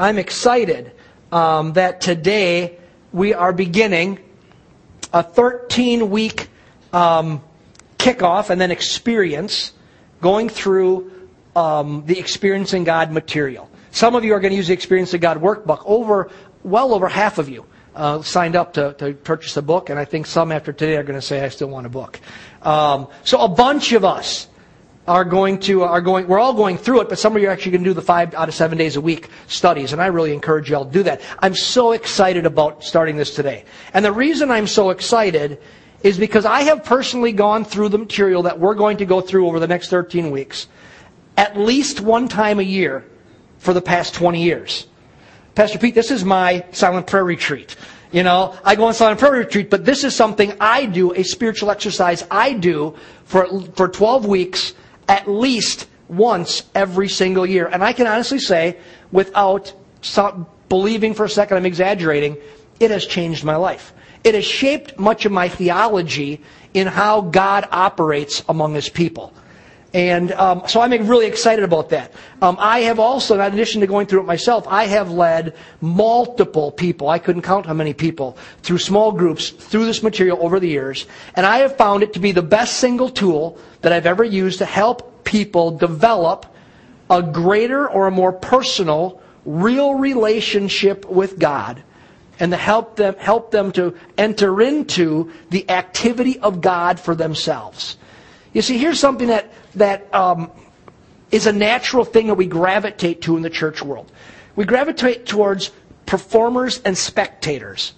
I'm excited um, that today we are beginning a 13 week um, kickoff and then experience going through um, the Experiencing God material. Some of you are going to use the Experiencing God workbook. Over, well over half of you uh, signed up to, to purchase a book, and I think some after today are going to say, I still want a book. Um, so a bunch of us are going to are going we're all going through it but some of you are actually going to do the five out of seven days a week studies and i really encourage you all to do that. I'm so excited about starting this today. And the reason i'm so excited is because i have personally gone through the material that we're going to go through over the next 13 weeks at least one time a year for the past 20 years. Pastor pete this is my silent prayer retreat you know, I go on silent prayer retreat, but this is something I do, a spiritual exercise I do for, for 12 weeks at least once every single year. And I can honestly say, without believing for a second I'm exaggerating, it has changed my life. It has shaped much of my theology in how God operates among his people. And um, so I'm really excited about that. Um, I have also, in addition to going through it myself, I have led multiple people, I couldn't count how many people, through small groups through this material over the years. And I have found it to be the best single tool that I've ever used to help people develop a greater or a more personal, real relationship with God and to help them, help them to enter into the activity of God for themselves. You see, here's something that, that um, is a natural thing that we gravitate to in the church world. We gravitate towards performers and spectators.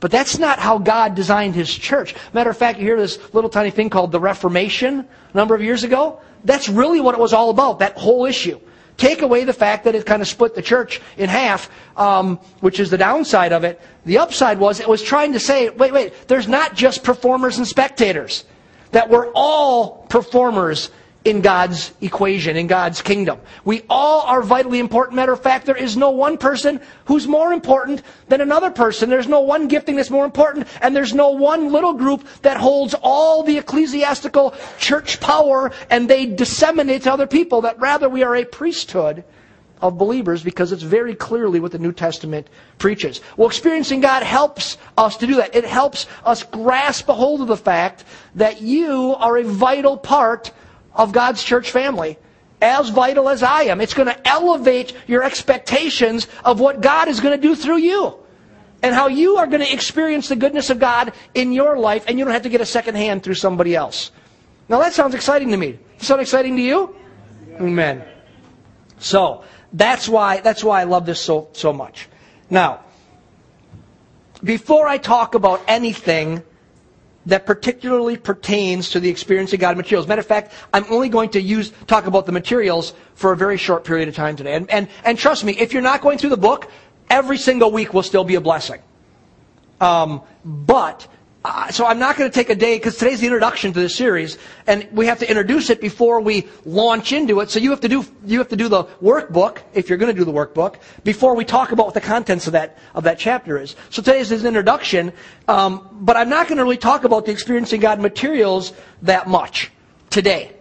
But that's not how God designed His church. Matter of fact, you hear this little tiny thing called the Reformation a number of years ago. That's really what it was all about, that whole issue. Take away the fact that it kind of split the church in half, um, which is the downside of it. The upside was it was trying to say, wait, wait, there's not just performers and spectators. That we're all performers in God's equation, in God's kingdom. We all are vitally important. Matter of fact, there is no one person who's more important than another person. There's no one gifting that's more important, and there's no one little group that holds all the ecclesiastical church power and they disseminate to other people. That rather we are a priesthood of believers because it's very clearly what the New Testament preaches. Well, experiencing God helps us to do that. It helps us grasp a hold of the fact that you are a vital part of God's church family as vital as I am. It's going to elevate your expectations of what God is going to do through you and how you are going to experience the goodness of God in your life and you don't have to get a second hand through somebody else. Now that sounds exciting to me. Does sound exciting to you? Amen. So, that's why, that's why I love this so, so much. Now, before I talk about anything that particularly pertains to the experience of God materials. Matter of fact, I'm only going to use talk about the materials for a very short period of time today. And, and, and trust me, if you're not going through the book, every single week will still be a blessing. Um, but uh, so I'm not going to take a day because today's the introduction to this series, and we have to introduce it before we launch into it. So you have to do you have to do the workbook if you're going to do the workbook before we talk about what the contents of that of that chapter is. So today's is an introduction, um, but I'm not going to really talk about the experiencing God materials that much today,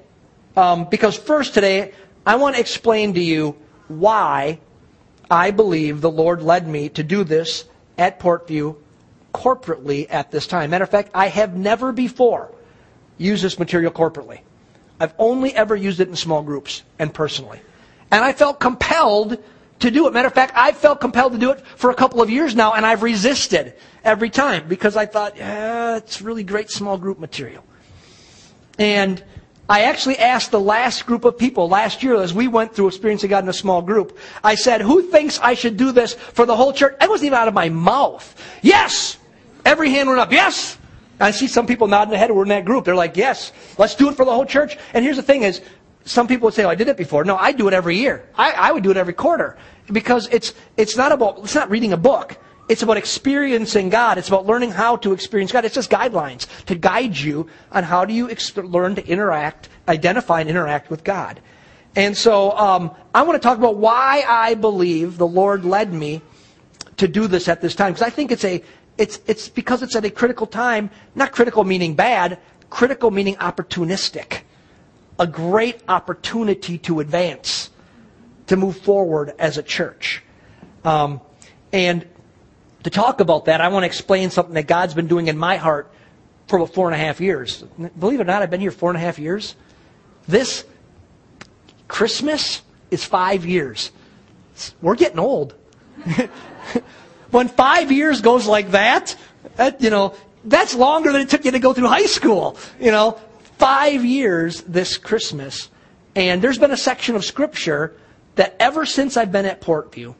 um, because first today I want to explain to you why I believe the Lord led me to do this at Portview corporately at this time. Matter of fact, I have never before used this material corporately. I've only ever used it in small groups and personally. And I felt compelled to do it. Matter of fact, I've felt compelled to do it for a couple of years now, and I've resisted every time because I thought, yeah, it's really great small group material. And I actually asked the last group of people last year as we went through experiencing God in a small group. I said, who thinks I should do this for the whole church? It wasn't even out of my mouth. Yes! Every hand went up. Yes. I see some people nodding their head who are in that group. They're like, yes, let's do it for the whole church. And here's the thing is, some people would say, oh, I did it before. No, I do it every year. I, I would do it every quarter. Because it's, it's not about, it's not reading a book. It's about experiencing God. It's about learning how to experience God. It's just guidelines to guide you on how do you ex- learn to interact, identify and interact with God. And so um, I want to talk about why I believe the Lord led me to do this at this time. Because I think it's a it's, it's because it's at a critical time, not critical meaning bad, critical meaning opportunistic. A great opportunity to advance, to move forward as a church. Um, and to talk about that, I want to explain something that God's been doing in my heart for about four and a half years. Believe it or not, I've been here four and a half years. This Christmas is five years. We're getting old. when five years goes like that, that, you know, that's longer than it took you to go through high school. You know, five years this Christmas. And there's been a section of Scripture that ever since I've been at Portview,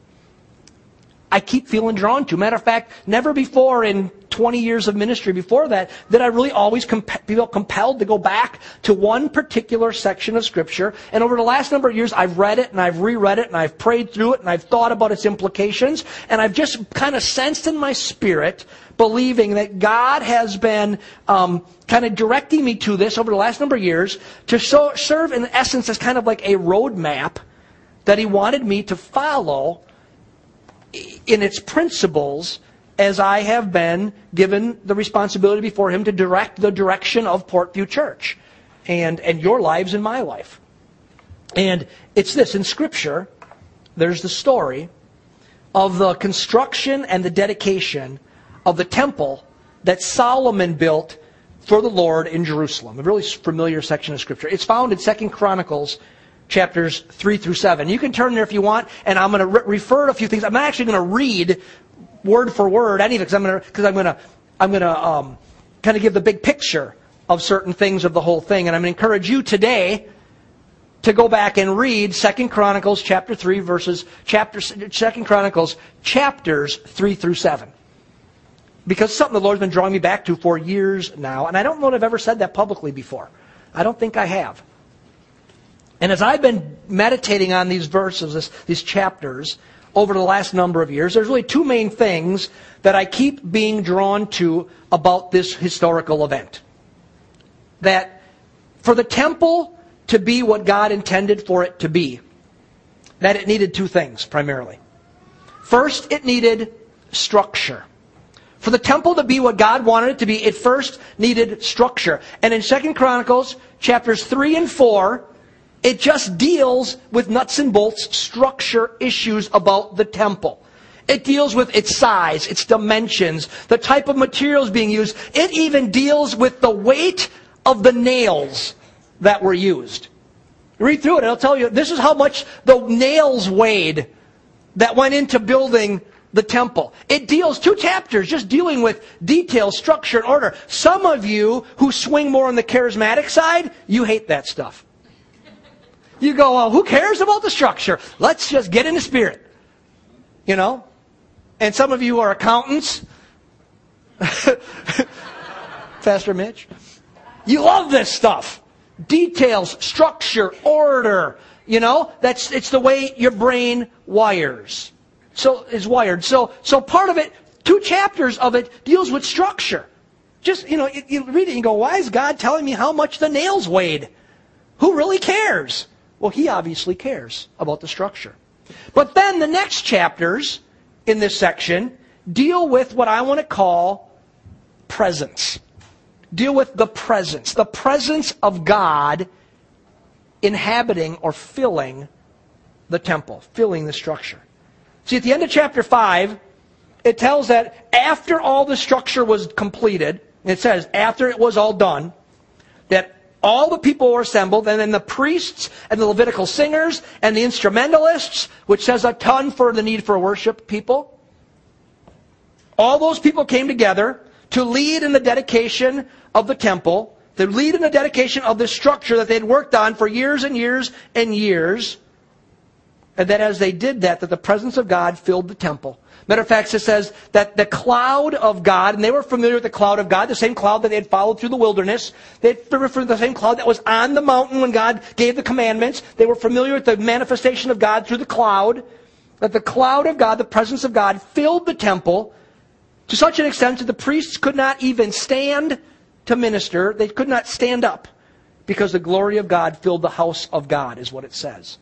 I keep feeling drawn to. Matter of fact, never before in 20 years of ministry before that did I really always feel compelled to go back to one particular section of Scripture. And over the last number of years, I've read it and I've reread it and I've prayed through it and I've thought about its implications. And I've just kind of sensed in my spirit, believing that God has been um, kind of directing me to this over the last number of years to so, serve in essence as kind of like a roadmap that He wanted me to follow in its principles as I have been given the responsibility before Him to direct the direction of Portview Church and, and your lives and my life. And it's this in Scripture, there's the story of the construction and the dedication of the temple that Solomon built for the Lord in Jerusalem. A really familiar section of Scripture. It's found in Second Chronicles chapters 3 through 7. You can turn there if you want, and I'm going to re- refer to a few things. I'm not actually going to read word for word any of it because I'm going to, I'm going to, um, kind of give the big picture of certain things of the whole thing. And I'm going to encourage you today to go back and read Second Chronicles chapter 3 verses, chapter, Second Chronicles chapters 3 through 7. Because something the Lord's been drawing me back to for years now, and I don't know that I've ever said that publicly before. I don't think I have. And as I've been meditating on these verses, this, these chapters, over the last number of years, there's really two main things that I keep being drawn to about this historical event. That for the temple to be what God intended for it to be, that it needed two things primarily. First, it needed structure. For the temple to be what God wanted it to be, it first needed structure. And in 2 Chronicles chapters 3 and 4, it just deals with nuts and bolts structure issues about the temple. It deals with its size, its dimensions, the type of materials being used. It even deals with the weight of the nails that were used. Read through it, it'll tell you this is how much the nails weighed that went into building the temple. It deals two chapters just dealing with detail, structure, and order. Some of you who swing more on the charismatic side, you hate that stuff. You go, well, who cares about the structure? Let's just get in the spirit. You know? And some of you are accountants. Pastor Mitch. You love this stuff. Details, structure, order. You know, that's it's the way your brain wires. So is wired. So so part of it, two chapters of it deals with structure. Just you know, you, you read it and go, why is God telling me how much the nails weighed? Who really cares? Well, he obviously cares about the structure. But then the next chapters in this section deal with what I want to call presence. Deal with the presence. The presence of God inhabiting or filling the temple, filling the structure. See, at the end of chapter 5, it tells that after all the structure was completed, it says, after it was all done, all the people were assembled, and then the priests and the Levitical singers and the instrumentalists, which says a ton for the need for worship people. All those people came together to lead in the dedication of the temple, to lead in the dedication of the structure that they'd worked on for years and years and years. And that as they did that, that the presence of God filled the temple. Matter of fact, it says that the cloud of God, and they were familiar with the cloud of God, the same cloud that they had followed through the wilderness. They were familiar the same cloud that was on the mountain when God gave the commandments. They were familiar with the manifestation of God through the cloud. That the cloud of God, the presence of God, filled the temple to such an extent that the priests could not even stand to minister. They could not stand up because the glory of God filled the house of God, is what it says.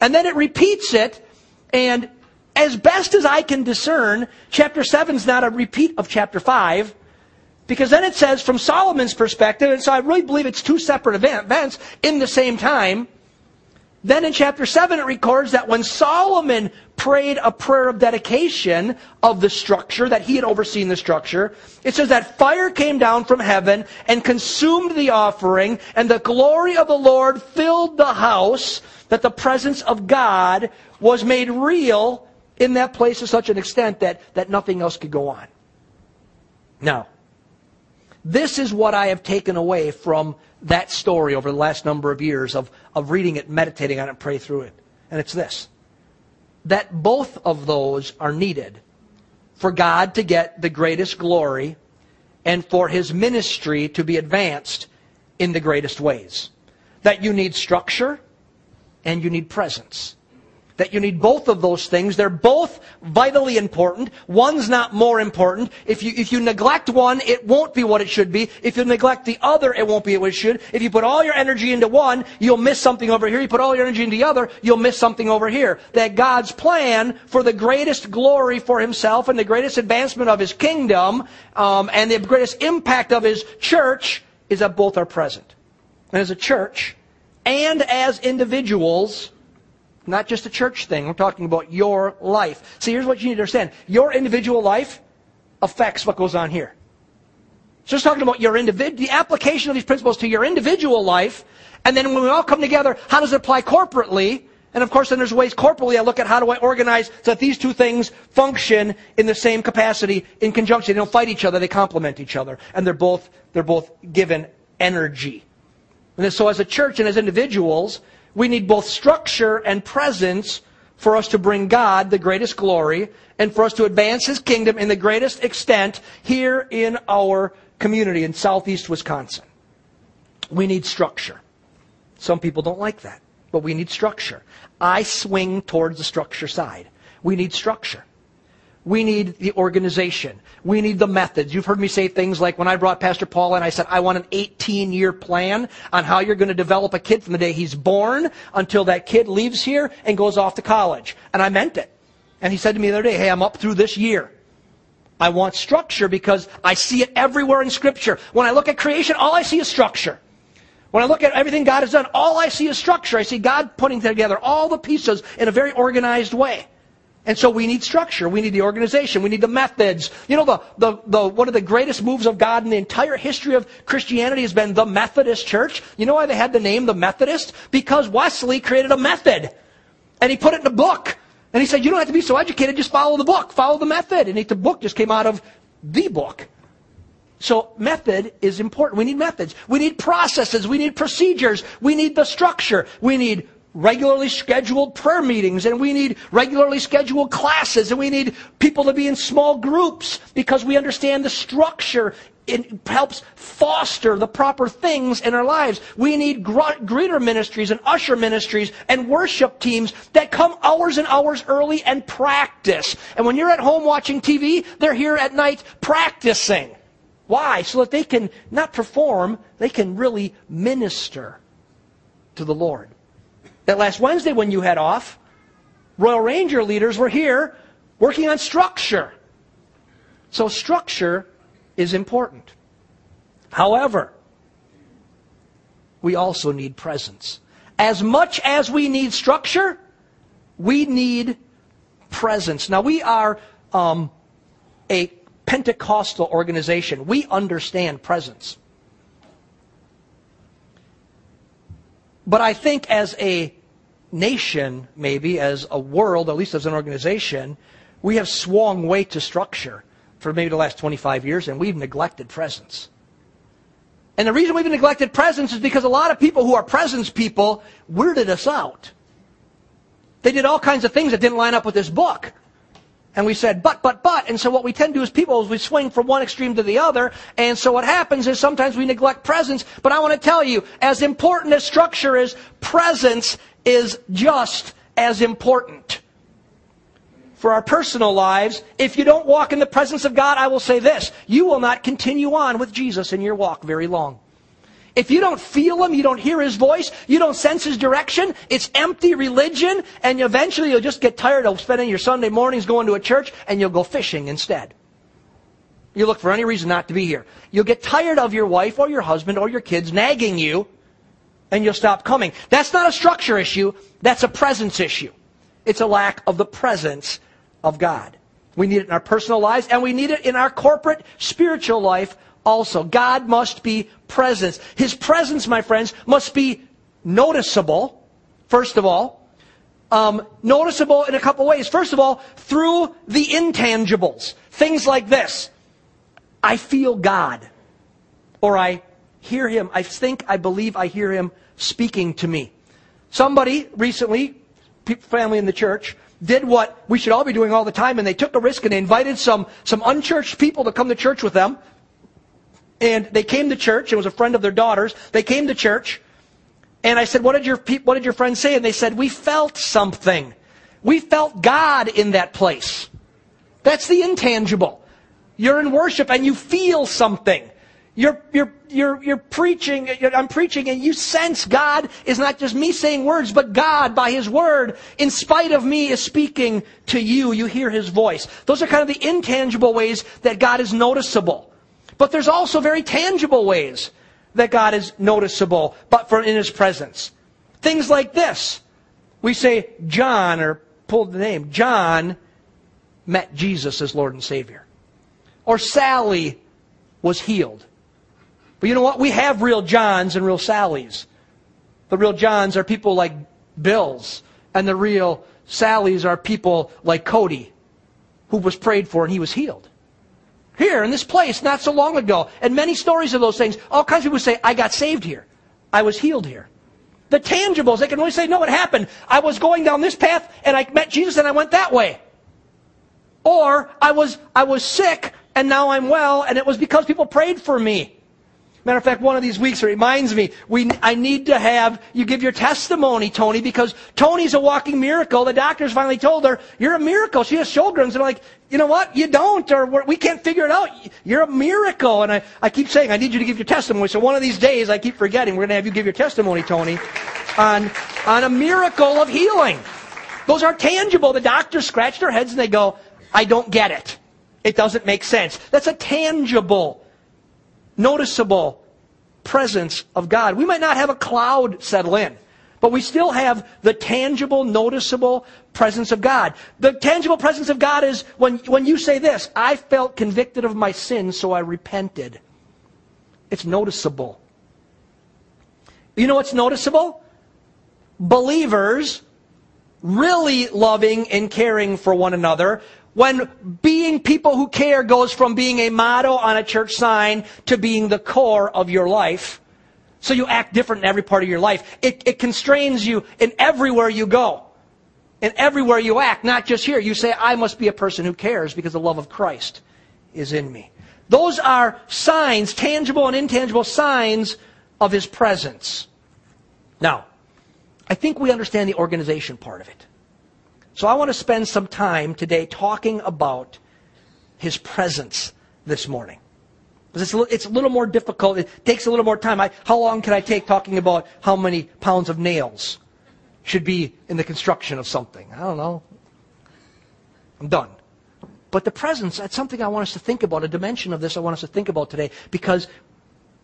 And then it repeats it, and as best as I can discern, chapter 7 is not a repeat of chapter 5. Because then it says, from Solomon's perspective, and so I really believe it's two separate events in the same time. Then in chapter 7, it records that when Solomon prayed a prayer of dedication of the structure, that he had overseen the structure, it says that fire came down from heaven and consumed the offering, and the glory of the Lord filled the house, that the presence of God was made real in that place to such an extent that, that nothing else could go on. Now, this is what I have taken away from that story over the last number of years of, of reading it, meditating on it, pray through it. And it's this that both of those are needed for God to get the greatest glory and for his ministry to be advanced in the greatest ways. That you need structure and you need presence that you need both of those things. They're both vitally important. One's not more important. If you, if you neglect one, it won't be what it should be. If you neglect the other, it won't be what it should. If you put all your energy into one, you'll miss something over here. You put all your energy into the other, you'll miss something over here. That God's plan for the greatest glory for himself and the greatest advancement of his kingdom, um, and the greatest impact of his church is that both are present. And as a church, and as individuals, not just a church thing. We're talking about your life. See, here's what you need to understand. Your individual life affects what goes on here. So just talking about your individual, the application of these principles to your individual life, and then when we all come together, how does it apply corporately? And of course, then there's ways corporately I look at how do I organize so that these two things function in the same capacity, in conjunction. They don't fight each other, they complement each other. And they're both, they're both given energy. And so as a church and as individuals, we need both structure and presence for us to bring God the greatest glory and for us to advance His kingdom in the greatest extent here in our community in southeast Wisconsin. We need structure. Some people don't like that, but we need structure. I swing towards the structure side. We need structure. We need the organization. We need the methods. You've heard me say things like when I brought Pastor Paul in, I said, I want an 18 year plan on how you're going to develop a kid from the day he's born until that kid leaves here and goes off to college. And I meant it. And he said to me the other day, hey, I'm up through this year. I want structure because I see it everywhere in Scripture. When I look at creation, all I see is structure. When I look at everything God has done, all I see is structure. I see God putting together all the pieces in a very organized way. And so we need structure. We need the organization. We need the methods. You know, the, the, the, one of the greatest moves of God in the entire history of Christianity has been the Methodist Church. You know why they had the name the Methodist? Because Wesley created a method. And he put it in a book. And he said, you don't have to be so educated, just follow the book. Follow the method. And the book just came out of the book. So method is important. We need methods. We need processes. We need procedures. We need the structure. We need regularly scheduled prayer meetings and we need regularly scheduled classes and we need people to be in small groups because we understand the structure it helps foster the proper things in our lives. We need greeter ministries and usher ministries and worship teams that come hours and hours early and practice. And when you're at home watching TV, they're here at night practicing. Why? So that they can not perform, they can really minister to the Lord that last Wednesday when you had off, Royal Ranger leaders were here working on structure. So structure is important. However, we also need presence. As much as we need structure, we need presence. Now, we are um, a Pentecostal organization. We understand presence. But I think as a nation, maybe, as a world, at least as an organization, we have swung way to structure for maybe the last 25 years, and we've neglected presence. And the reason we've neglected presence is because a lot of people who are presence people weirded us out. They did all kinds of things that didn't line up with this book. And we said, but, but, but. And so what we tend to do as people is we swing from one extreme to the other. And so what happens is sometimes we neglect presence. But I want to tell you, as important as structure is, presence is just as important. For our personal lives, if you don't walk in the presence of God, I will say this, you will not continue on with Jesus in your walk very long. If you don't feel Him, you don't hear His voice, you don't sense His direction, it's empty religion, and eventually you'll just get tired of spending your Sunday mornings going to a church, and you'll go fishing instead. You look for any reason not to be here. You'll get tired of your wife or your husband or your kids nagging you, and you'll stop coming. That's not a structure issue, that's a presence issue. It's a lack of the presence of God. We need it in our personal lives and we need it in our corporate spiritual life also. God must be present. His presence, my friends, must be noticeable, first of all. Um, noticeable in a couple ways. First of all, through the intangibles. Things like this. I feel God. Or I hear Him. I think, I believe I hear Him speaking to me. Somebody recently, family in the church, did what we should all be doing all the time, and they took a risk and they invited some, some unchurched people to come to church with them. And they came to church. It was a friend of their daughter's. They came to church. And I said, what did your, what did your friends say? And they said, we felt something. We felt God in that place. That's the intangible. You're in worship and you feel something. You're, you're, you're, you're preaching, I'm preaching, and you sense God is not just me saying words, but God, by His Word, in spite of me, is speaking to you. You hear His voice. Those are kind of the intangible ways that God is noticeable. But there's also very tangible ways that God is noticeable, but for in His presence. Things like this. We say John, or pull the name, John met Jesus as Lord and Savior. Or Sally was healed. But you know what? We have real Johns and real Sallys. The real Johns are people like Bills, and the real Sallys are people like Cody, who was prayed for and he was healed. Here in this place, not so long ago, and many stories of those things, all kinds of people say, I got saved here. I was healed here. The tangibles, they can only say, no, it happened. I was going down this path and I met Jesus and I went that way. Or I was, I was sick and now I'm well and it was because people prayed for me. Matter of fact, one of these weeks reminds me, we, I need to have you give your testimony, Tony, because Tony's a walking miracle. The doctors finally told her, you're a miracle. She has Sjogren's. And I'm like, you know what? You don't, or we can't figure it out. You're a miracle. And I, I keep saying, I need you to give your testimony. So one of these days, I keep forgetting, we're going to have you give your testimony, Tony, on, on a miracle of healing. Those are tangible. The doctors scratch their heads and they go, I don't get it. It doesn't make sense. That's a tangible noticeable presence of God. We might not have a cloud settle in, but we still have the tangible, noticeable presence of God. The tangible presence of God is when, when you say this, I felt convicted of my sin, so I repented. It's noticeable. You know what's noticeable? Believers really loving and caring for one another when being people who care goes from being a motto on a church sign to being the core of your life. So you act different in every part of your life. It, it constrains you in everywhere you go. And everywhere you act, not just here. You say, I must be a person who cares because the love of Christ is in me. Those are signs, tangible and intangible signs of His presence. Now, I think we understand the organization part of it. So I want to spend some time today talking about his presence this morning. It's a, it's a little more difficult. It takes a little more time. I, how long can I take talking about how many pounds of nails should be in the construction of something? I don't know. I'm done. But the presence, that's something I want us to think about, a dimension of this I want us to think about today, because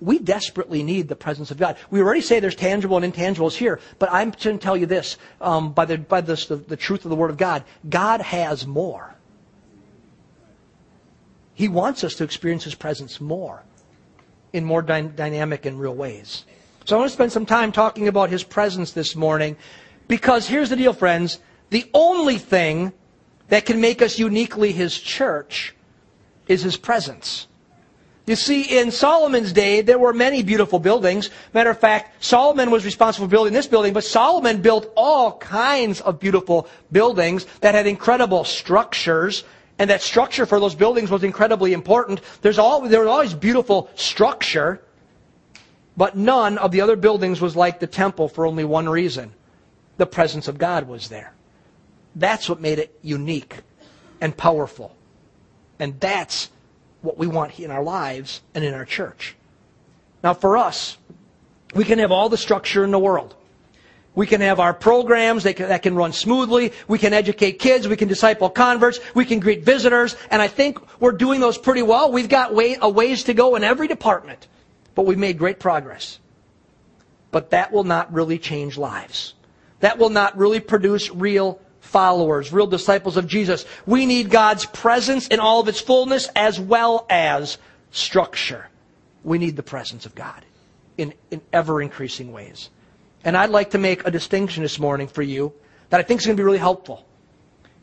we desperately need the presence of God. We already say there's tangible and intangibles here, but I'm going to tell you this um, by, the, by this, the, the truth of the Word of God. God has more. He wants us to experience His presence more, in more dy- dynamic and real ways. So I want to spend some time talking about His presence this morning, because here's the deal, friends. The only thing that can make us uniquely His church is His presence. You see, in Solomon's day, there were many beautiful buildings. Matter of fact, Solomon was responsible for building this building, but Solomon built all kinds of beautiful buildings that had incredible structures. And that structure for those buildings was incredibly important. There's all, there was always beautiful structure, but none of the other buildings was like the temple for only one reason. The presence of God was there. That's what made it unique and powerful. And that's what we want in our lives and in our church. Now, for us, we can have all the structure in the world. We can have our programs that can, that can, run smoothly. We can educate kids. We can disciple converts. We can greet visitors. And I think we're doing those pretty well. We've got way, a ways to go in every department, but we've made great progress. But that will not really change lives. That will not really produce real followers, real disciples of Jesus. We need God's presence in all of its fullness as well as structure. We need the presence of God in, in ever increasing ways. And I'd like to make a distinction this morning for you that I think is going to be really helpful.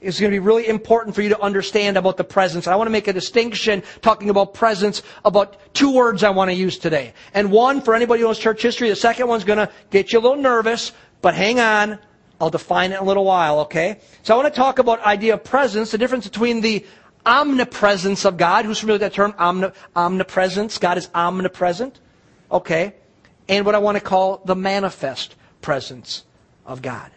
It's going to be really important for you to understand about the presence. I want to make a distinction talking about presence about two words I want to use today. And one for anybody who knows church history, the second one's going to get you a little nervous, but hang on. I'll define it in a little while, okay? So I want to talk about idea of presence, the difference between the omnipresence of God. Who's familiar with that term? Omni- omnipresence. God is omnipresent. Okay. And what I want to call the manifest presence of God.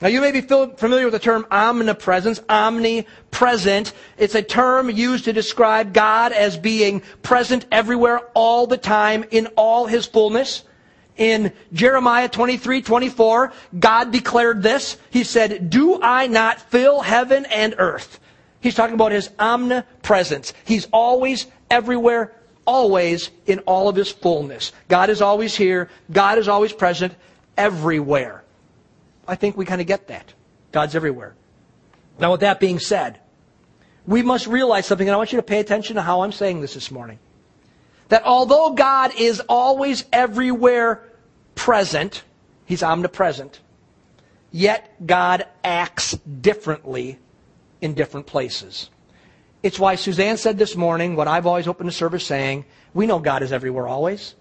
Now, you may be familiar with the term omnipresence, omnipresent. It's a term used to describe God as being present everywhere, all the time, in all his fullness. In Jeremiah 23, 24, God declared this. He said, Do I not fill heaven and earth? He's talking about his omnipresence. He's always, everywhere, always in all of his fullness. God is always here. God is always present everywhere. I think we kind of get that. God's everywhere. Now, with that being said, we must realize something, and I want you to pay attention to how I'm saying this this morning. That although God is always everywhere present, He's omnipresent, yet God acts differently in different places. It's why Suzanne said this morning what I've always opened the service saying we know God is everywhere always,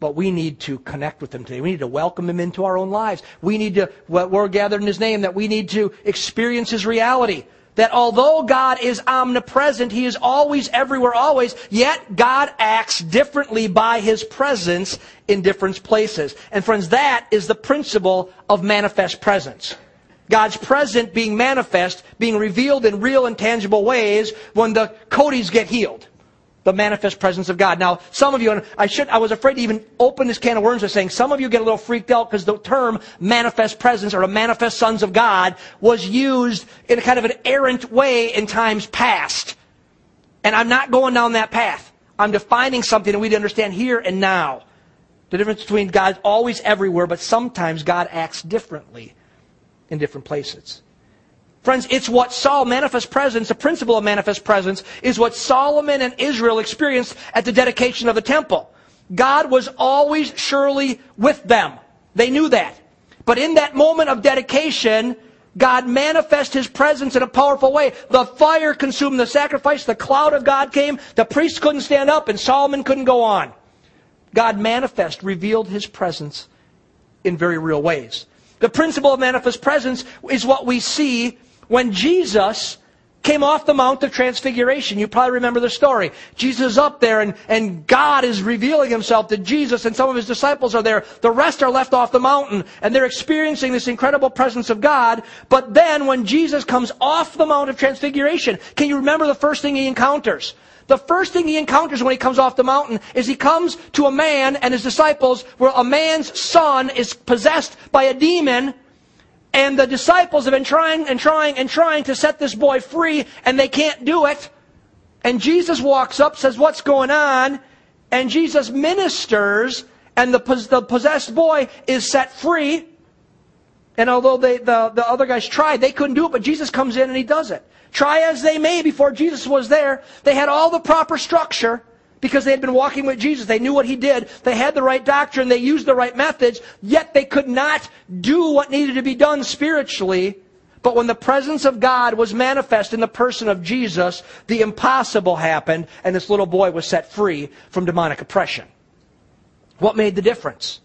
but we need to connect with Him today. We need to welcome Him into our own lives. We need to, we're gathered in His name, that we need to experience His reality. That although God is omnipresent, He is always everywhere, always, yet God acts differently by His presence in different places. And friends, that is the principle of manifest presence. God's present being manifest, being revealed in real and tangible ways when the Codys get healed. The manifest presence of God. Now, some of you, and I should, I was afraid to even open this can of worms by saying some of you get a little freaked out because the term manifest presence or the manifest sons of God was used in a kind of an errant way in times past. And I'm not going down that path. I'm defining something that we understand here and now. The difference between God always everywhere, but sometimes God acts differently in different places. Friends, it's what Saul manifest presence, the principle of manifest presence, is what Solomon and Israel experienced at the dedication of the temple. God was always surely with them. They knew that. But in that moment of dedication, God manifest His presence in a powerful way. The fire consumed the sacrifice, the cloud of God came, the priests couldn't stand up, and Solomon couldn't go on. God manifest revealed His presence in very real ways. The principle of manifest presence is what we see when Jesus came off the Mount of Transfiguration. You probably remember the story. Jesus is up there and, and God is revealing himself to Jesus and some of his disciples are there. The rest are left off the mountain and they're experiencing this incredible presence of God. But then when Jesus comes off the Mount of Transfiguration, can you remember the first thing he encounters? The first thing he encounters when he comes off the mountain is he comes to a man and his disciples where a man's son is possessed by a demon and the disciples have been trying and trying and trying to set this boy free and they can't do it. And Jesus walks up, says, what's going on? And Jesus ministers and the, the possessed boy is set free. And although they, the, the other guys tried, they couldn't do it, but Jesus comes in and he does it. Try as they may before Jesus was there, they had all the proper structure because they had been walking with Jesus. They knew what he did. They had the right doctrine. They used the right methods. Yet they could not do what needed to be done spiritually. But when the presence of God was manifest in the person of Jesus, the impossible happened and this little boy was set free from demonic oppression. What made the difference?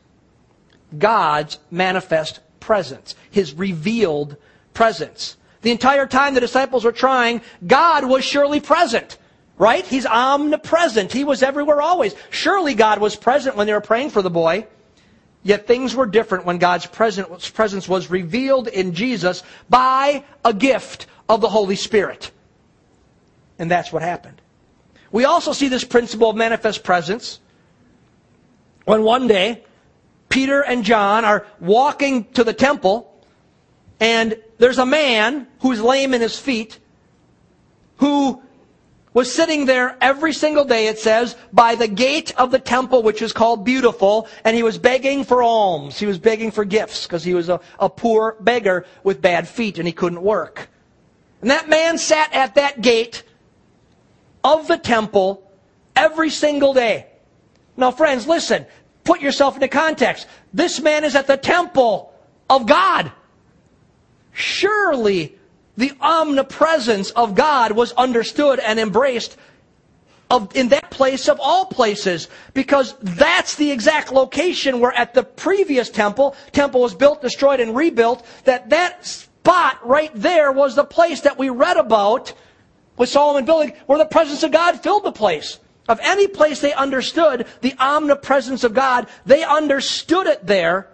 God's manifest presence. His revealed presence. The entire time the disciples were trying, God was surely present. Right? He's omnipresent. He was everywhere always. Surely God was present when they were praying for the boy. Yet things were different when God's presence was revealed in Jesus by a gift of the Holy Spirit. And that's what happened. We also see this principle of manifest presence when one day Peter and John are walking to the temple and there's a man who's lame in his feet who was sitting there every single day, it says, by the gate of the temple, which is called Beautiful, and he was begging for alms. He was begging for gifts because he was a, a poor beggar with bad feet and he couldn't work. And that man sat at that gate of the temple every single day. Now, friends, listen. Put yourself into context. This man is at the temple of God. Surely the omnipresence of God was understood and embraced of, in that place of all places because that's the exact location where at the previous temple temple was built destroyed and rebuilt that that spot right there was the place that we read about with Solomon building where the presence of God filled the place. Of any place they understood the omnipresence of God they understood it there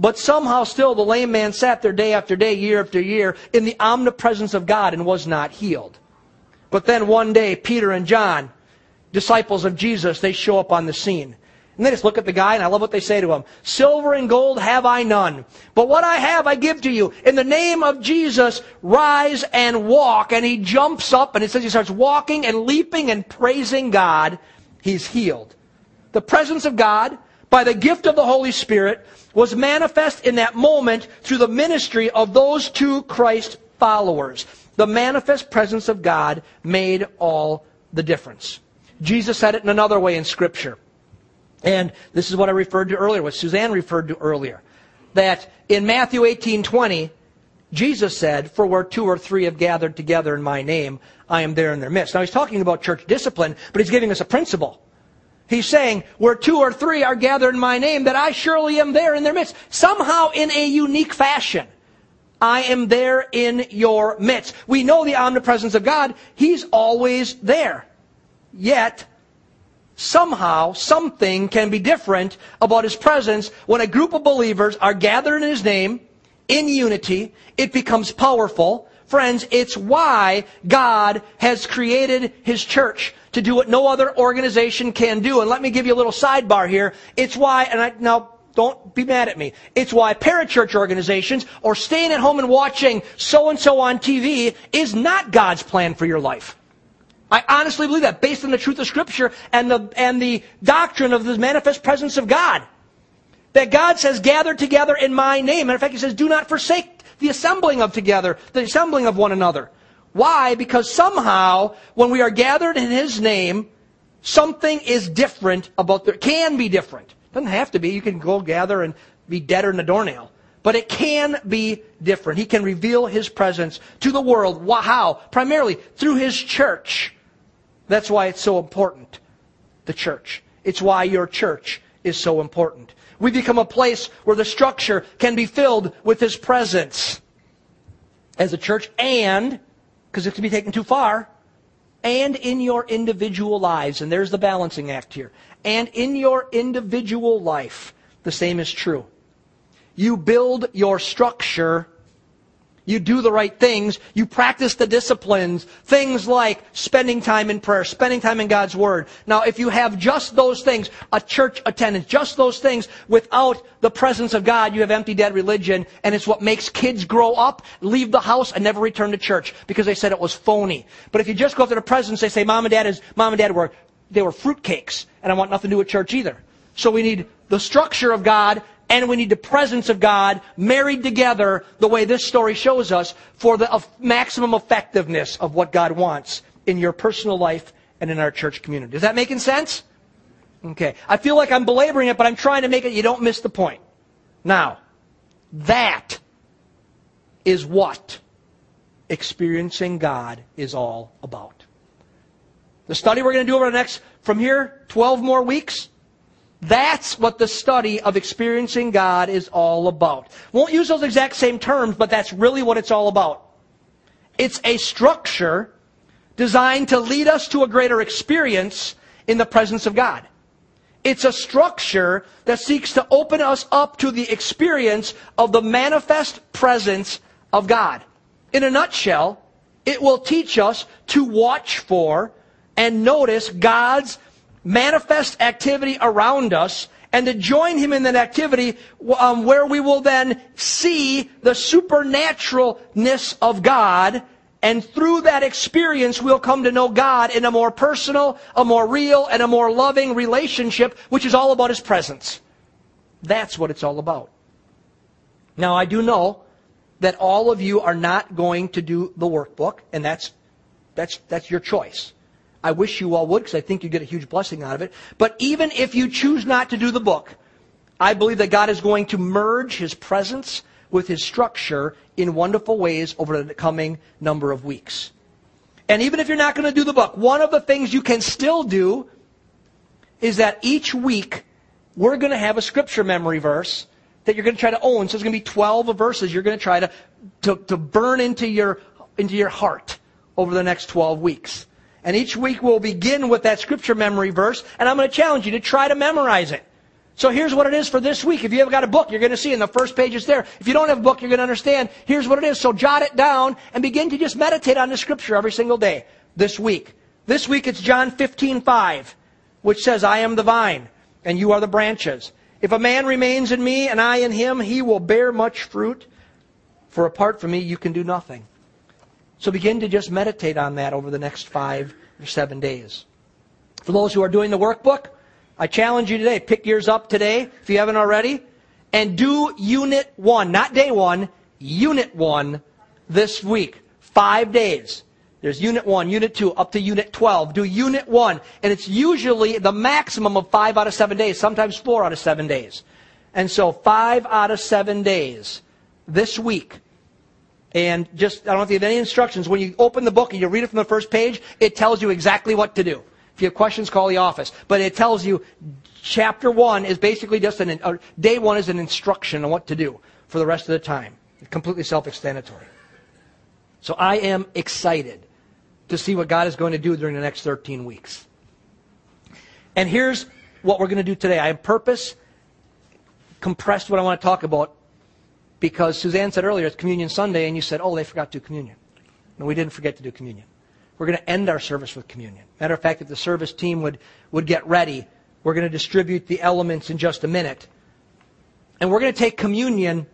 but somehow still the lame man sat there day after day, year after year, in the omnipresence of God and was not healed. But then one day, Peter and John, disciples of Jesus, they show up on the scene. And they just look at the guy, and I love what they say to him. Silver and gold have I none. But what I have I give to you. In the name of Jesus, rise and walk. And he jumps up, and it says he starts walking and leaping and praising God. He's healed. The presence of God, by the gift of the Holy Spirit, was manifest in that moment through the ministry of those two Christ followers. The manifest presence of God made all the difference. Jesus said it in another way in Scripture. And this is what I referred to earlier, what Suzanne referred to earlier. That in Matthew 18 20, Jesus said, For where two or three have gathered together in my name, I am there in their midst. Now he's talking about church discipline, but he's giving us a principle. He's saying, where two or three are gathered in my name, that I surely am there in their midst. Somehow in a unique fashion. I am there in your midst. We know the omnipresence of God. He's always there. Yet, somehow, something can be different about His presence when a group of believers are gathered in His name, in unity. It becomes powerful. Friends, it's why God has created His church to do what no other organization can do. And let me give you a little sidebar here. It's why, and I, now, don't be mad at me. It's why parachurch organizations or staying at home and watching so and so on TV is not God's plan for your life. I honestly believe that based on the truth of scripture and the, and the doctrine of the manifest presence of God. That God says, gather together in my name. And in fact, he says, do not forsake the assembling of together, the assembling of one another. Why? Because somehow, when we are gathered in His name, something is different about the, can be different. Doesn't have to be. You can go gather and be deader than a doornail. But it can be different. He can reveal His presence to the world. How? Primarily through His church. That's why it's so important. The church. It's why your church is so important. We become a place where the structure can be filled with His presence as a church and because it can be taken too far, and in your individual lives. And there's the balancing act here. And in your individual life, the same is true. You build your structure you do the right things. You practice the disciplines. Things like spending time in prayer, spending time in God's Word. Now, if you have just those things, a church attendance, just those things without the presence of God, you have empty, dead religion, and it's what makes kids grow up, leave the house, and never return to church because they said it was phony. But if you just go up to the presence, they say, Mom and Dad is, Mom and Dad were, they were fruitcakes, and I want nothing to do with church either. So we need the structure of God and we need the presence of God married together the way this story shows us for the maximum effectiveness of what God wants in your personal life and in our church community. Is that making sense? Okay. I feel like I'm belaboring it, but I'm trying to make it you don't miss the point. Now, that is what experiencing God is all about. The study we're going to do over the next, from here, 12 more weeks, that's what the study of experiencing God is all about. Won't use those exact same terms, but that's really what it's all about. It's a structure designed to lead us to a greater experience in the presence of God. It's a structure that seeks to open us up to the experience of the manifest presence of God. In a nutshell, it will teach us to watch for and notice God's manifest activity around us and to join him in that activity um, where we will then see the supernaturalness of God And through that experience, we'll come to know God in a more personal, a more real, and a more loving relationship, which is all about His presence. That's what it's all about. Now, I do know that all of you are not going to do the workbook, and that's, that's, that's your choice. I wish you all would because I think you get a huge blessing out of it. But even if you choose not to do the book, I believe that God is going to merge His presence with His structure in wonderful ways over the coming number of weeks. And even if you're not going to do the book, one of the things you can still do is that each week we're going to have a scripture memory verse that you're going to try to own. So it's going to be 12 verses you're going to try to, to, to burn into your, into your heart over the next 12 weeks. And each week we'll begin with that scripture memory verse, and I'm going to challenge you to try to memorize it. So here's what it is for this week. If you have got a book, you're going to see in the first page it's there. If you don't have a book, you're going to understand. Here's what it is. So jot it down and begin to just meditate on the scripture every single day this week. This week it's John 15:5, which says, "I am the vine, and you are the branches. If a man remains in me and I in him, he will bear much fruit. For apart from me, you can do nothing." So begin to just meditate on that over the next five or seven days. For those who are doing the workbook, I challenge you today, pick yours up today if you haven't already, and do unit one, not day one, unit one this week. Five days. There's unit one, unit two, up to unit 12. Do unit one. And it's usually the maximum of five out of seven days, sometimes four out of seven days. And so five out of seven days this week and just, I don't know if you have any instructions. When you open the book and you read it from the first page, it tells you exactly what to do. If you have questions, call the office. But it tells you chapter one is basically just an, uh, day one is an instruction on what to do for the rest of the time. Completely self-explanatory. So I am excited to see what God is going to do during the next 13 weeks. And here's what we're going to do today. I have purpose compressed what I want to talk about because Suzanne said earlier it's Communion Sunday, and you said, oh, they forgot to do communion. No, we didn't forget to do communion. We're going to end our service with communion. Matter of fact, if the service team would, would get ready, we're going to distribute the elements in just a minute. And we're going to take communion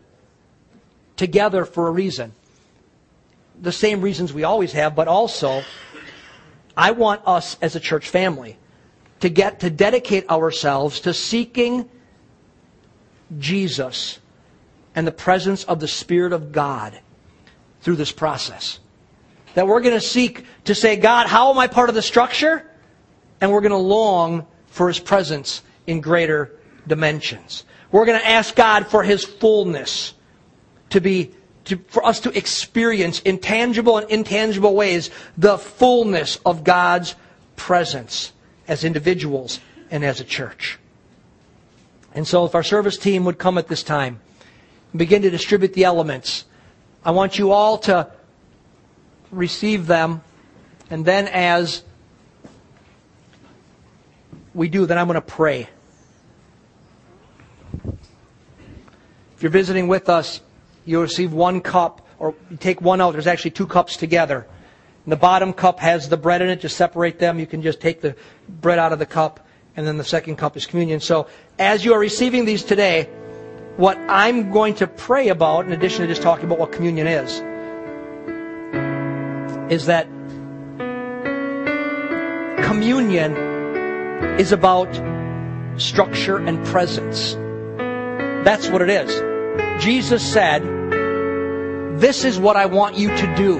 together for a reason. The same reasons we always have, but also, I want us as a church family to get to dedicate ourselves to seeking Jesus and the presence of the Spirit of God through this process. That we're going to seek to say, God, how am I part of the structure? And we're going to long for His presence in greater dimensions. We're going to ask God for His fullness to be, to, for us to experience in tangible and intangible ways the fullness of God's presence as individuals and as a church. And so if our service team would come at this time, begin to distribute the elements. I want you all to receive them, and then as we do, then I'm going to pray. If you're visiting with us, you'll receive one cup, or you take one out. There's actually two cups together. And the bottom cup has the bread in it. Just separate them. You can just take the bread out of the cup, and then the second cup is communion. So as you are receiving these today, what I'm going to pray about, in addition to just talking about what communion is, is that communion is about structure and presence. That's what it is. Jesus said, This is what I want you to do.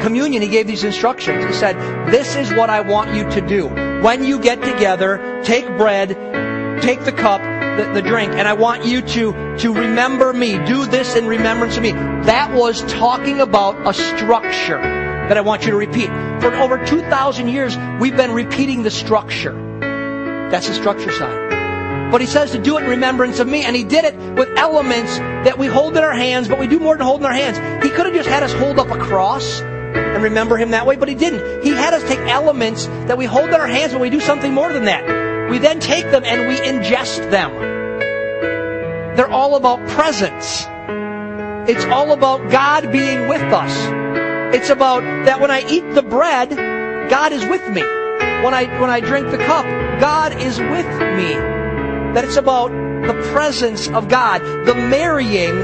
Communion, he gave these instructions. He said, This is what I want you to do. When you get together, take bread, take the cup, the, the drink, and I want you to, to remember me. Do this in remembrance of me. That was talking about a structure that I want you to repeat. For over 2,000 years, we've been repeating the structure. That's the structure side. But he says to do it in remembrance of me, and he did it with elements that we hold in our hands, but we do more than hold in our hands. He could have just had us hold up a cross and remember him that way, but he didn't. He had us take elements that we hold in our hands, but we do something more than that. We then take them and we ingest them. They're all about presence. It's all about God being with us. It's about that when I eat the bread, God is with me. When I, when I drink the cup, God is with me. That it's about the presence of God, the marrying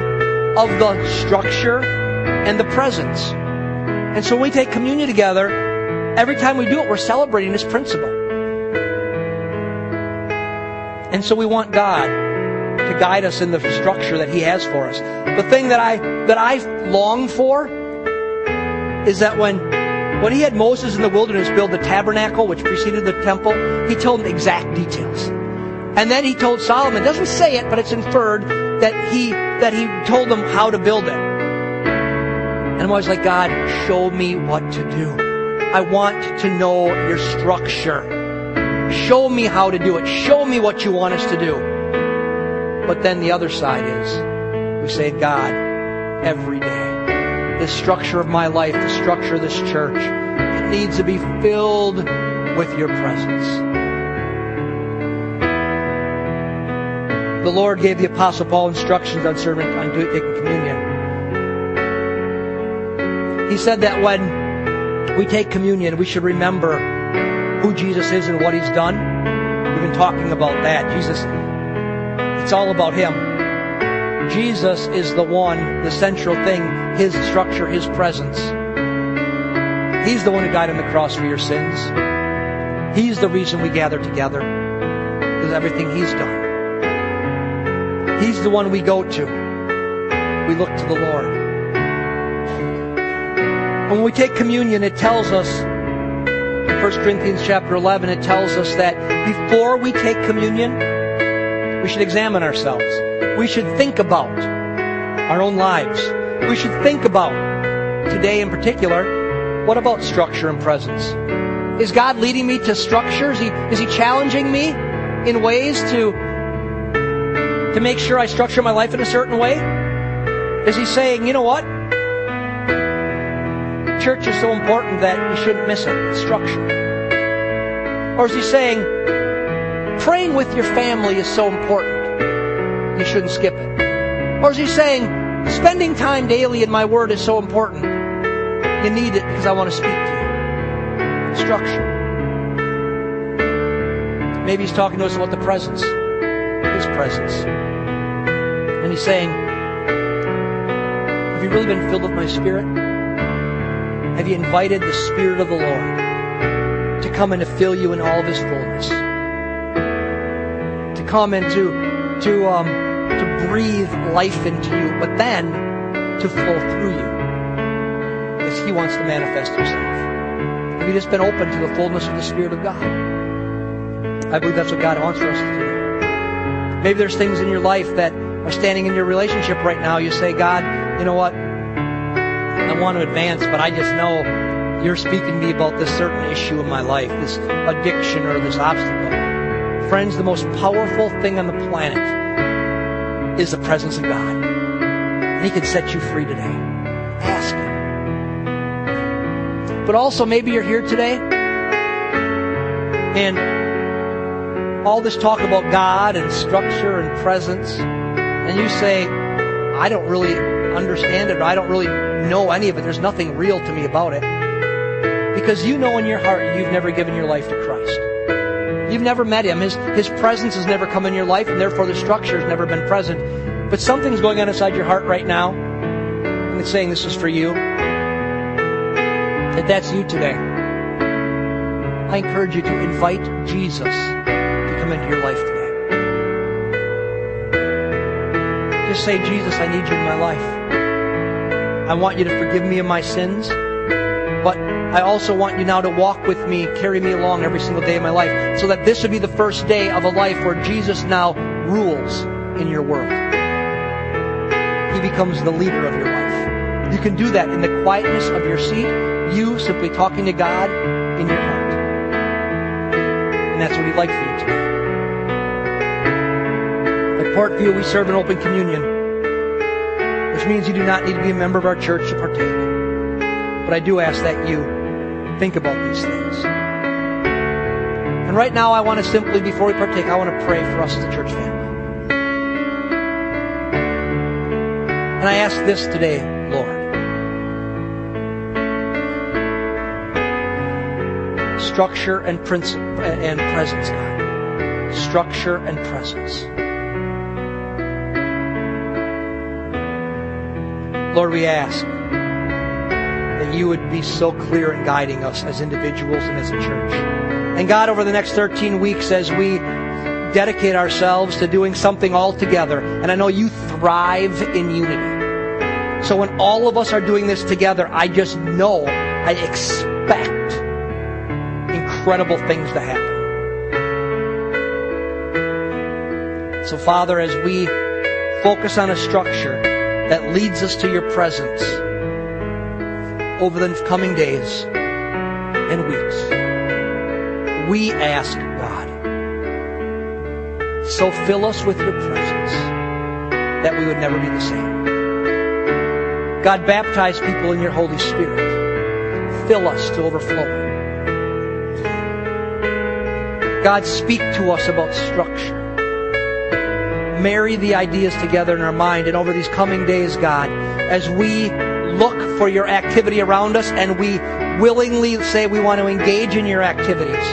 of the structure and the presence. And so when we take communion together, every time we do it, we're celebrating this principle. And so we want God to guide us in the structure that He has for us. The thing that I that I long for is that when when He had Moses in the wilderness build the tabernacle, which preceded the temple, He told him exact details. And then He told Solomon, doesn't say it, but it's inferred that He that He told them how to build it. And I'm always like, God, show me what to do. I want to know your structure. Show me how to do it. Show me what you want us to do. But then the other side is we say, God, every day, the structure of my life, the structure of this church, it needs to be filled with your presence. The Lord gave the Apostle Paul instructions on serving, on taking communion. He said that when we take communion, we should remember who Jesus is and what he's done. We've been talking about that. Jesus, it's all about him. Jesus is the one, the central thing, his structure, his presence. He's the one who died on the cross for your sins. He's the reason we gather together because everything he's done. He's the one we go to. We look to the Lord. And When we take communion, it tells us 1 Corinthians chapter 11, it tells us that before we take communion, we should examine ourselves. We should think about our own lives. We should think about, today in particular, what about structure and presence? Is God leading me to structure? Is He, is he challenging me in ways to, to make sure I structure my life in a certain way? Is He saying, you know what? Church is so important that you shouldn't miss it, structure? Or is he saying, praying with your family is so important, you shouldn't skip it? Or is he saying, spending time daily in my word is so important, you need it because I want to speak to you? Structure. Maybe he's talking to us about the presence, his presence. And he's saying, Have you really been filled with my spirit? Have you invited the Spirit of the Lord to come and to fill you in all of His fullness? To come and to, to, um, to breathe life into you, but then to flow through you as He wants to manifest Himself. Have you just been open to the fullness of the Spirit of God? I believe that's what God wants for us to do. Maybe there's things in your life that are standing in your relationship right now. You say, God, you know what? Want to advance, but I just know you're speaking to me about this certain issue in my life, this addiction or this obstacle. Friends, the most powerful thing on the planet is the presence of God. And He can set you free today. Ask Him. But also, maybe you're here today and all this talk about God and structure and presence, and you say, I don't really understand it, I don't really know any of it. There's nothing real to me about it. Because you know in your heart you've never given your life to Christ. You've never met Him. His, His presence has never come in your life, and therefore the structure has never been present. But something's going on inside your heart right now, and it's saying this is for you. That that's you today. I encourage you to invite Jesus to come into your life today. Just say, Jesus, I need you in my life. I want you to forgive me of my sins, but I also want you now to walk with me, carry me along every single day of my life, so that this would be the first day of a life where Jesus now rules in your world. He becomes the leader of your life. You can do that in the quietness of your seat, you simply talking to God in your heart. And that's what He'd like for you today. At Parkview, we serve an open communion which means you do not need to be a member of our church to partake. But I do ask that you think about these things. And right now, I want to simply, before we partake, I want to pray for us as a church family. And I ask this today, Lord. Structure and, and presence, God. Structure and presence. Lord, we ask that you would be so clear in guiding us as individuals and as a church. And God, over the next 13 weeks, as we dedicate ourselves to doing something all together, and I know you thrive in unity. So when all of us are doing this together, I just know, I expect incredible things to happen. So, Father, as we focus on a structure leads us to your presence over the coming days and weeks, we ask, God, so fill us with your presence that we would never be the same. God, baptize people in your Holy Spirit. Fill us to overflowing. God, speak to us about structure marry the ideas together in our mind. And over these coming days, God, as we look for your activity around us and we willingly say we want to engage in your activities,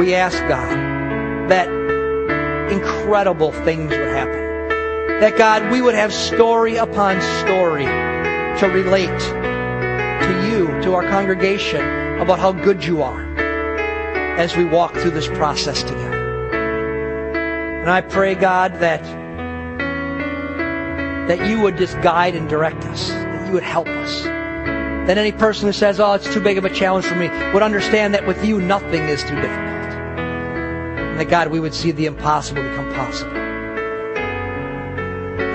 we ask God that incredible things would happen. That God, we would have story upon story to relate to you, to our congregation, about how good you are as we walk through this process together. And I pray, God, that, that you would just guide and direct us, that you would help us. That any person who says, oh, it's too big of a challenge for me, would understand that with you, nothing is too difficult. And that, God, we would see the impossible become possible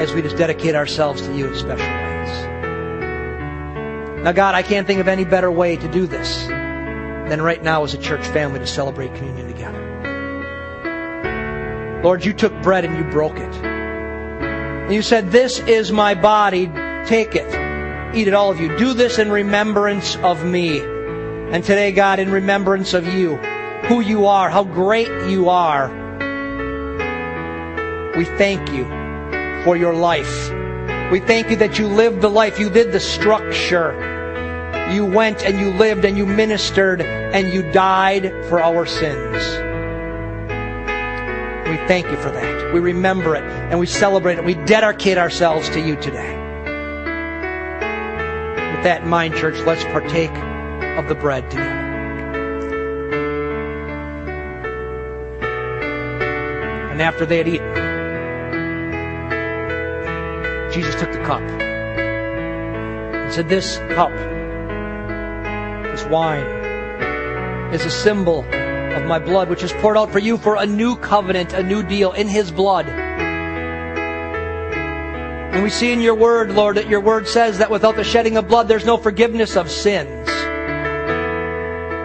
as we just dedicate ourselves to you in special ways. Now, God, I can't think of any better way to do this than right now as a church family to celebrate communion together. Lord, you took bread and you broke it. And you said, This is my body. Take it. Eat it, all of you. Do this in remembrance of me. And today, God, in remembrance of you, who you are, how great you are, we thank you for your life. We thank you that you lived the life. You did the structure. You went and you lived and you ministered and you died for our sins. We thank you for that. We remember it and we celebrate it. We dedicate ourselves to you today. With that in mind, church, let's partake of the bread together. And after they had eaten, Jesus took the cup and said, This cup, this wine, is a symbol of my blood, which is poured out for you for a new covenant, a new deal in His blood. And we see in your word, Lord, that your word says that without the shedding of blood, there's no forgiveness of sins.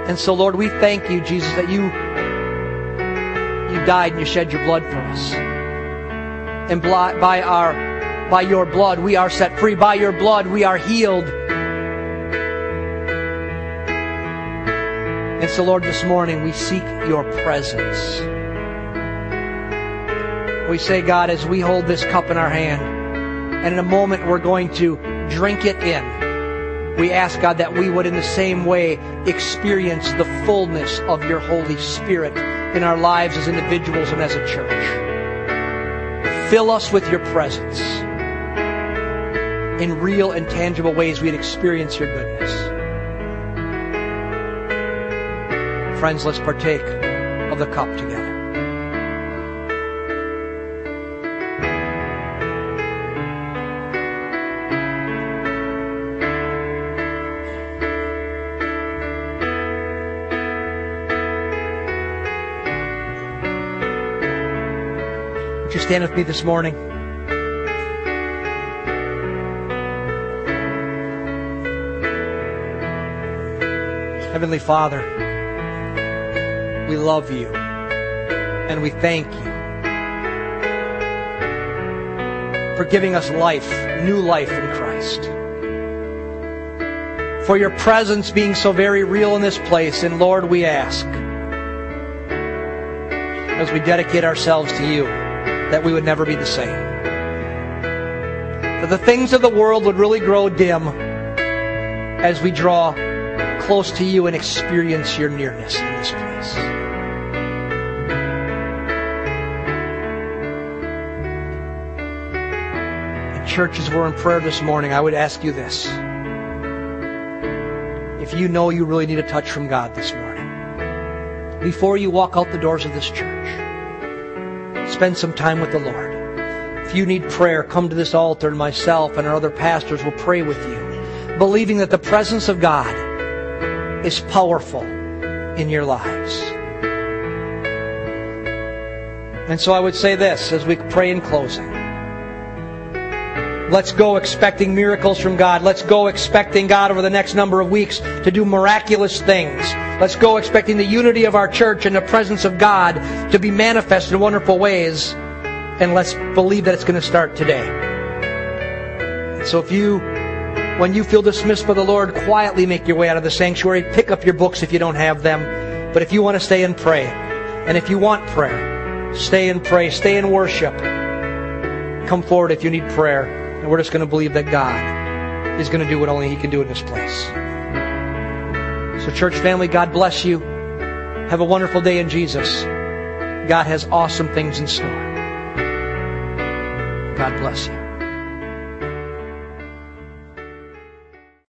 And so, Lord, we thank you, Jesus, that you, you died and you shed your blood for us. And by our by your blood we are set free. By your blood we are healed. And so, Lord, this morning we seek your presence. We say, God, as we hold this cup in our hand, and in a moment we're going to drink it in, we ask, God, that we would in the same way experience the fullness of your Holy Spirit in our lives as individuals and as a church. Fill us with your presence. In real and tangible ways, we'd experience your goodness. Friends, let's partake of the cup together. Would you stand with me this morning? Heavenly Father, we love you. And we thank you for giving us life, new life in Christ. For your presence being so very real in this place. And Lord, we ask, as we dedicate ourselves to you, that we would never be the same. That the things of the world would really grow dim as we draw close to you and experience your nearness in this place. Churches were in prayer this morning, I would ask you this. if you know you really need a touch from God this morning, before you walk out the doors of this church, spend some time with the Lord. If you need prayer, come to this altar and myself and our other pastors will pray with you, believing that the presence of God is powerful in your lives. And so I would say this as we pray in closing. Let's go expecting miracles from God. Let's go expecting God over the next number of weeks to do miraculous things. Let's go expecting the unity of our church and the presence of God to be manifest in wonderful ways. And let's believe that it's going to start today. So if you, when you feel dismissed by the Lord, quietly make your way out of the sanctuary. Pick up your books if you don't have them. But if you want to stay and pray, and if you want prayer, Stay and pray. Stay and worship. Come forward if you need prayer. And we're just going to believe that God is going to do what only He can do in this place. So, church family, God bless you. Have a wonderful day in Jesus. God has awesome things in store. God bless you.